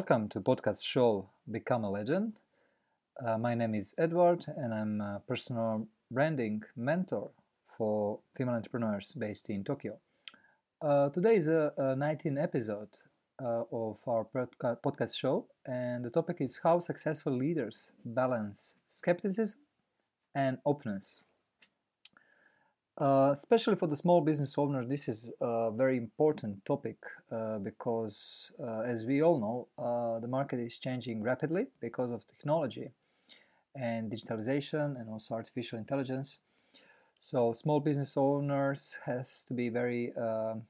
welcome to podcast show Become a Legend. Uh, my name is Edward, and I'm a personal branding mentor for female entrepreneurs based in Tokyo. Uh, today is a, a 19th episode uh, of our podca- podcast show, and the topic is how successful leaders balance skepticism and openness. Uh, especially for the small business owners, this is a very important topic uh, because, uh, as we all know, uh, the market is changing rapidly because of technology and digitalization and also artificial intelligence. So, small business owners has to be very um,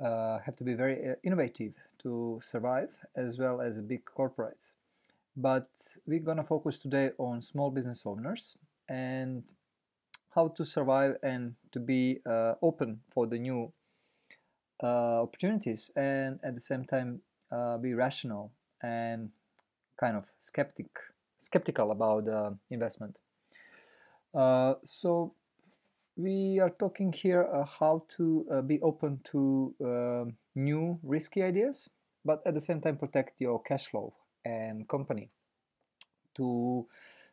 uh, have to be very innovative to survive, as well as big corporates. But we're gonna focus today on small business owners and how to survive and to be uh, open for the new uh, opportunities and at the same time uh, be rational and kind of skeptic skeptical about uh, investment. Uh, so we are talking here uh, how to be open to um, new risky ideas but at the same time protect your cash flow and company. To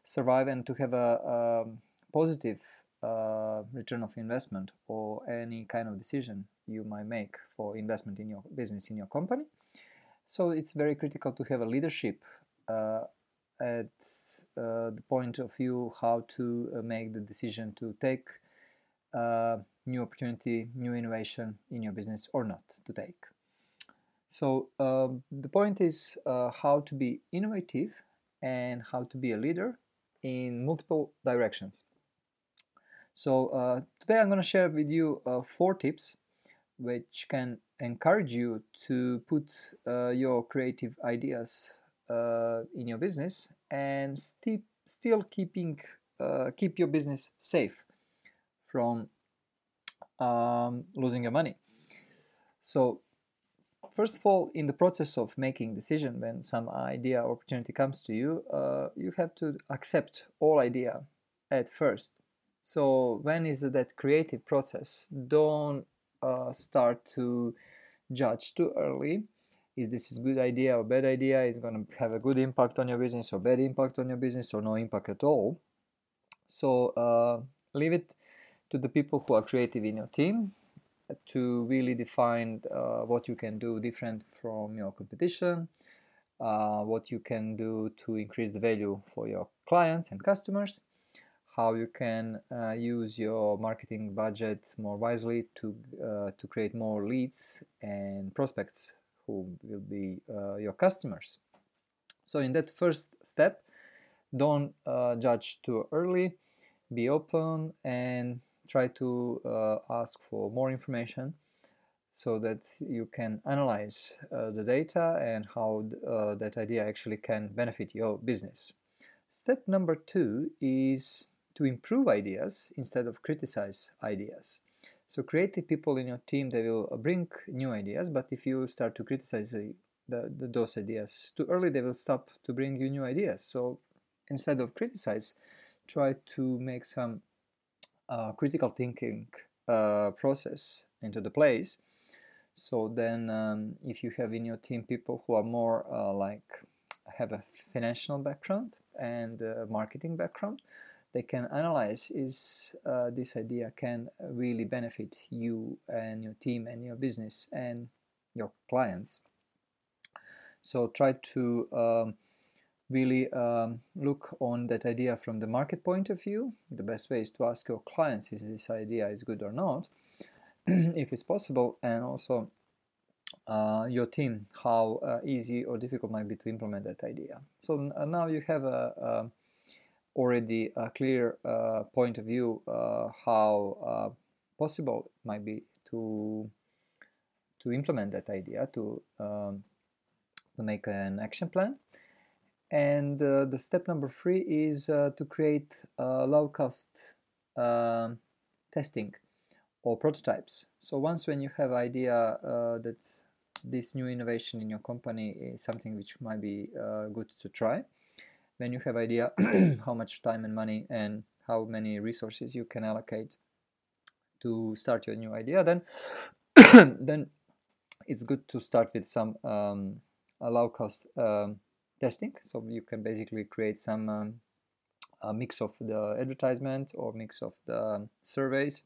survive and to have a, a um, positive uh, return of investment or any kind of decision you might make for investment in your business in your company. So it's very critical to have a leadership uh, at uh, the point of view how to uh, make the decision to take uh, new opportunity new innovation in your business or not to take. So um, the point is uh, how to be innovative and how to be a leader in multiple directions so uh, today I'm going to share with you uh, four tips which can encourage you to put uh, your creative ideas uh, in your business and st- still keeping uh, keep your business safe from um, losing your money. So first of all, in the process of making decision, when some idea or opportunity comes to you, uh, you have to accept all idea at first so when is that creative process? Don't uh, start to judge too early. Is this a good idea or bad idea? Is going to have a good impact on your business or bad impact on your business or no impact at all? So uh, leave it to the people who are creative in your team to really define uh, what you can do different from your competition, uh, what you can do to increase the value for your clients and customers how you can uh, use your marketing budget more wisely to uh, to create more leads and prospects who will be uh, your customers. So in that first step, don't uh, judge too early. Be open and try to uh, ask for more information so that you can analyze uh, the data and how that idea actually can benefit your business. Step number two is to improve ideas instead of criticize ideas. So creative people in your team they will bring new ideas, but if you start to criticize the, the, those ideas too early, they will stop to bring you new ideas. So instead of criticize, try to make some uh, critical thinking uh, process into the place. So then, um, if you have in your team people who are more uh, like have a financial background and marketing background, they can analyze is uh, this idea can really benefit you and your team and your business and your clients. So try to um, really um, look on that idea from the market point of view. The best way is to ask your clients is this idea is good or not, if it's possible, and also uh, your team how uh, easy or difficult might be to implement that idea. So uh, now you have a, a already a clear uh, point of view uh, how uh, possible it might be to to implement that idea to um, to make an action plan. And uh, the step number three is uh, to create low cost um, testing or prototypes. So once when you have idea uh, that this new innovation in your company is something which might be good to try when you have idea how much time and money and how many resources you can allocate to start your new idea then then it's good to start with some um, low cost um, testing. So you can basically create some um, a mix of the advertisement or mix of the surveys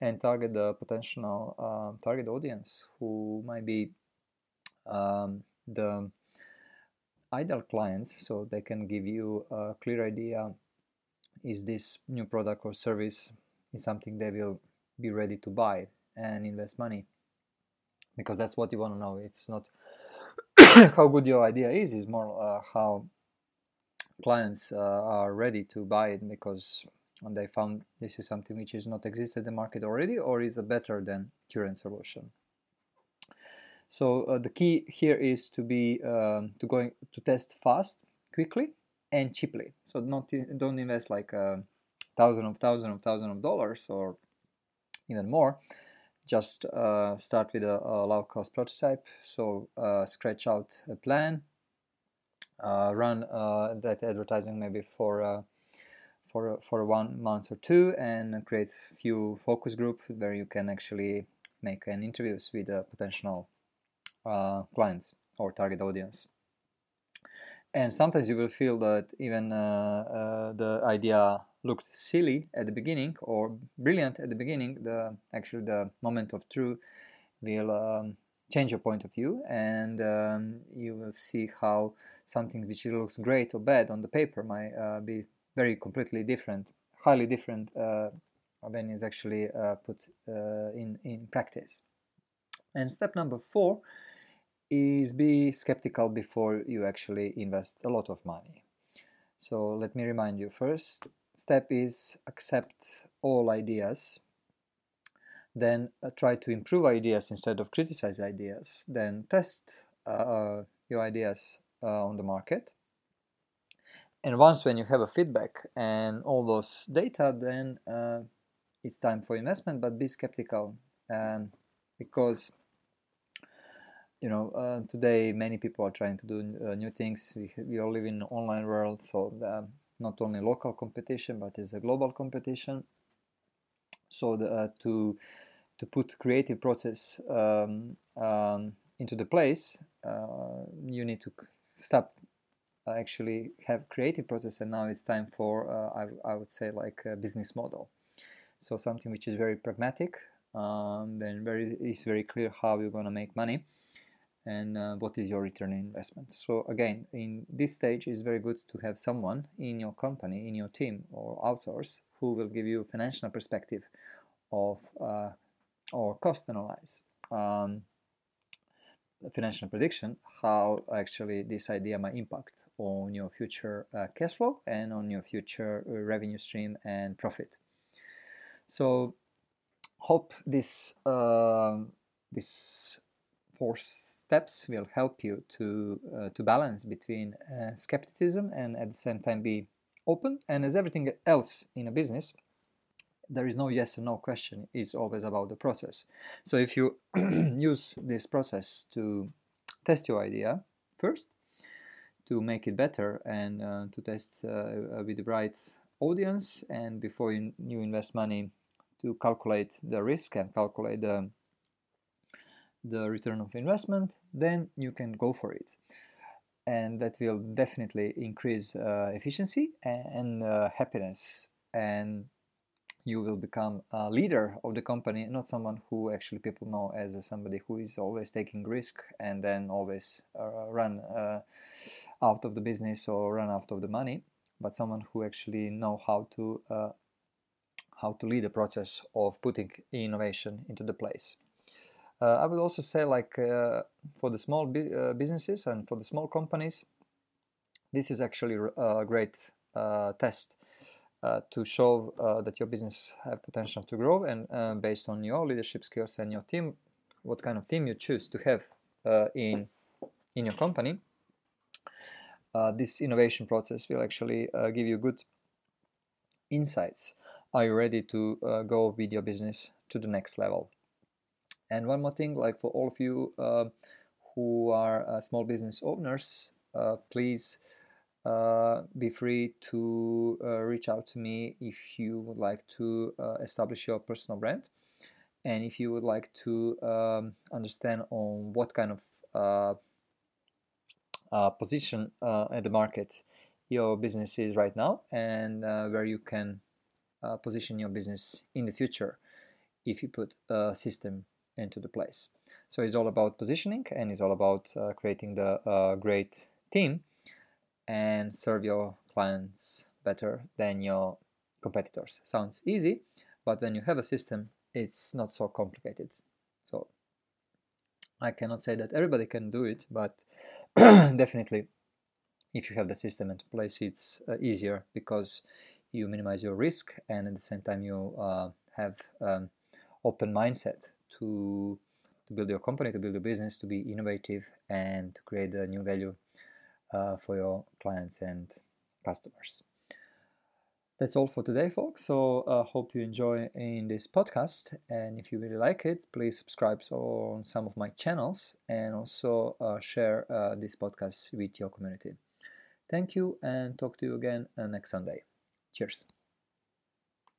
and target the potential uh, target audience who might be um, the ideal clients so they can give you a clear idea is this new product or service is something they will be ready to buy and invest money. Because that's what you want to know. It's not how good your idea is is more uh, how clients uh, are ready to buy it because they found this is something which is not existed in the market already or is better than current solution so uh, the key here is to be um, to going to test fast, quickly, and cheaply. So not don't invest like a thousand of thousand of thousand of dollars or even more. Just uh, start with a, a, low cost prototype. So uh, scratch out a plan, uh, run uh, that advertising maybe for uh, for for one month or two, and create few focus group where you can actually make an interviews with a potential uh, clients or target audience. And sometimes you will feel that even uh, uh, the idea looked silly at the beginning or brilliant at the beginning. The actually the moment of truth will um, change your point of view, and um, you will see how something which looks great or bad on the paper might uh, be very completely different, highly different uh, when it's actually uh, put uh, in in practice. And step number four is be skeptical before you actually invest a lot of money. So let me remind you first step is accept all ideas then uh, try to improve ideas instead of criticize ideas then test uh, your ideas uh, on the market and once when you have a feedback and all those data then uh, it's time for investment but be skeptical um, because you know, uh, today many people are trying to do uh, new things. We, we all live in an online world, so not only local competition, but it's a global competition. So the, uh, to to put creative process um, um, into the place, uh, you need to stop uh, actually have creative process, and now it's time for uh, I, I would say like a business model. So something which is very pragmatic, um, then very is very clear how you're gonna make money and uh, what is your return on investment. So again, in this stage, it's very good to have someone in your company, in your team, or outsource who will give you a financial perspective of uh, or cost analyze. Um, financial prediction how actually this idea might impact on your future uh, cash flow and on your future uh, revenue stream and profit so hope this uh, this four steps will help you to uh, to balance between uh, skepticism and at the same time be open. And as everything else in a business there is no yes and no question it's always about the process. So if you use this process to test your idea first to make it better and uh, to test uh, with the right audience and before you, you invest money to calculate the risk and calculate the the return of investment, then you can go for it. And that will definitely increase uh, efficiency and uh, happiness. And you will become a leader of the company, not someone who actually people know as somebody who is always taking risk and then always uh, run uh, out of the business or run out of the money, but someone who actually know how to uh, how to lead the process of putting innovation into the place. Uh, I would also say like uh, for the small uh, businesses and for the small companies, this is actually a great test uh, to show uh, that your business have potential to grow and uh, based on your leadership skills and your team what kind of team you choose to have in in your company this innovation process will actually give you good insights. Are you ready to go with your business to the next level and one more thing, like for all of you uh, who are uh, small business owners, uh, please uh, be free to uh, reach out to me if you would like to uh, establish your personal brand. And if you would like to um, understand on what kind of position at the market your business is right now and where you can position your business in the future if you put a system into the place. So it's all about positioning and it's all about uh, creating the uh, great team and serve your clients better than your competitors. Sounds easy, but when you have a system, it's not so complicated. So I cannot say that everybody can do it, but definitely if you have the system into place, it's uh, easier because you minimize your risk and at the same time you uh, have um, open mindset to to build your company, to build your business, to be innovative, and to create a new value uh, for your clients and customers. That's all for today, folks. So I uh, hope you enjoy in this podcast, and if you really like it, please subscribe on some of my channels and also uh, share uh, this podcast with your community. Thank you, and talk to you again uh, next Sunday. Cheers.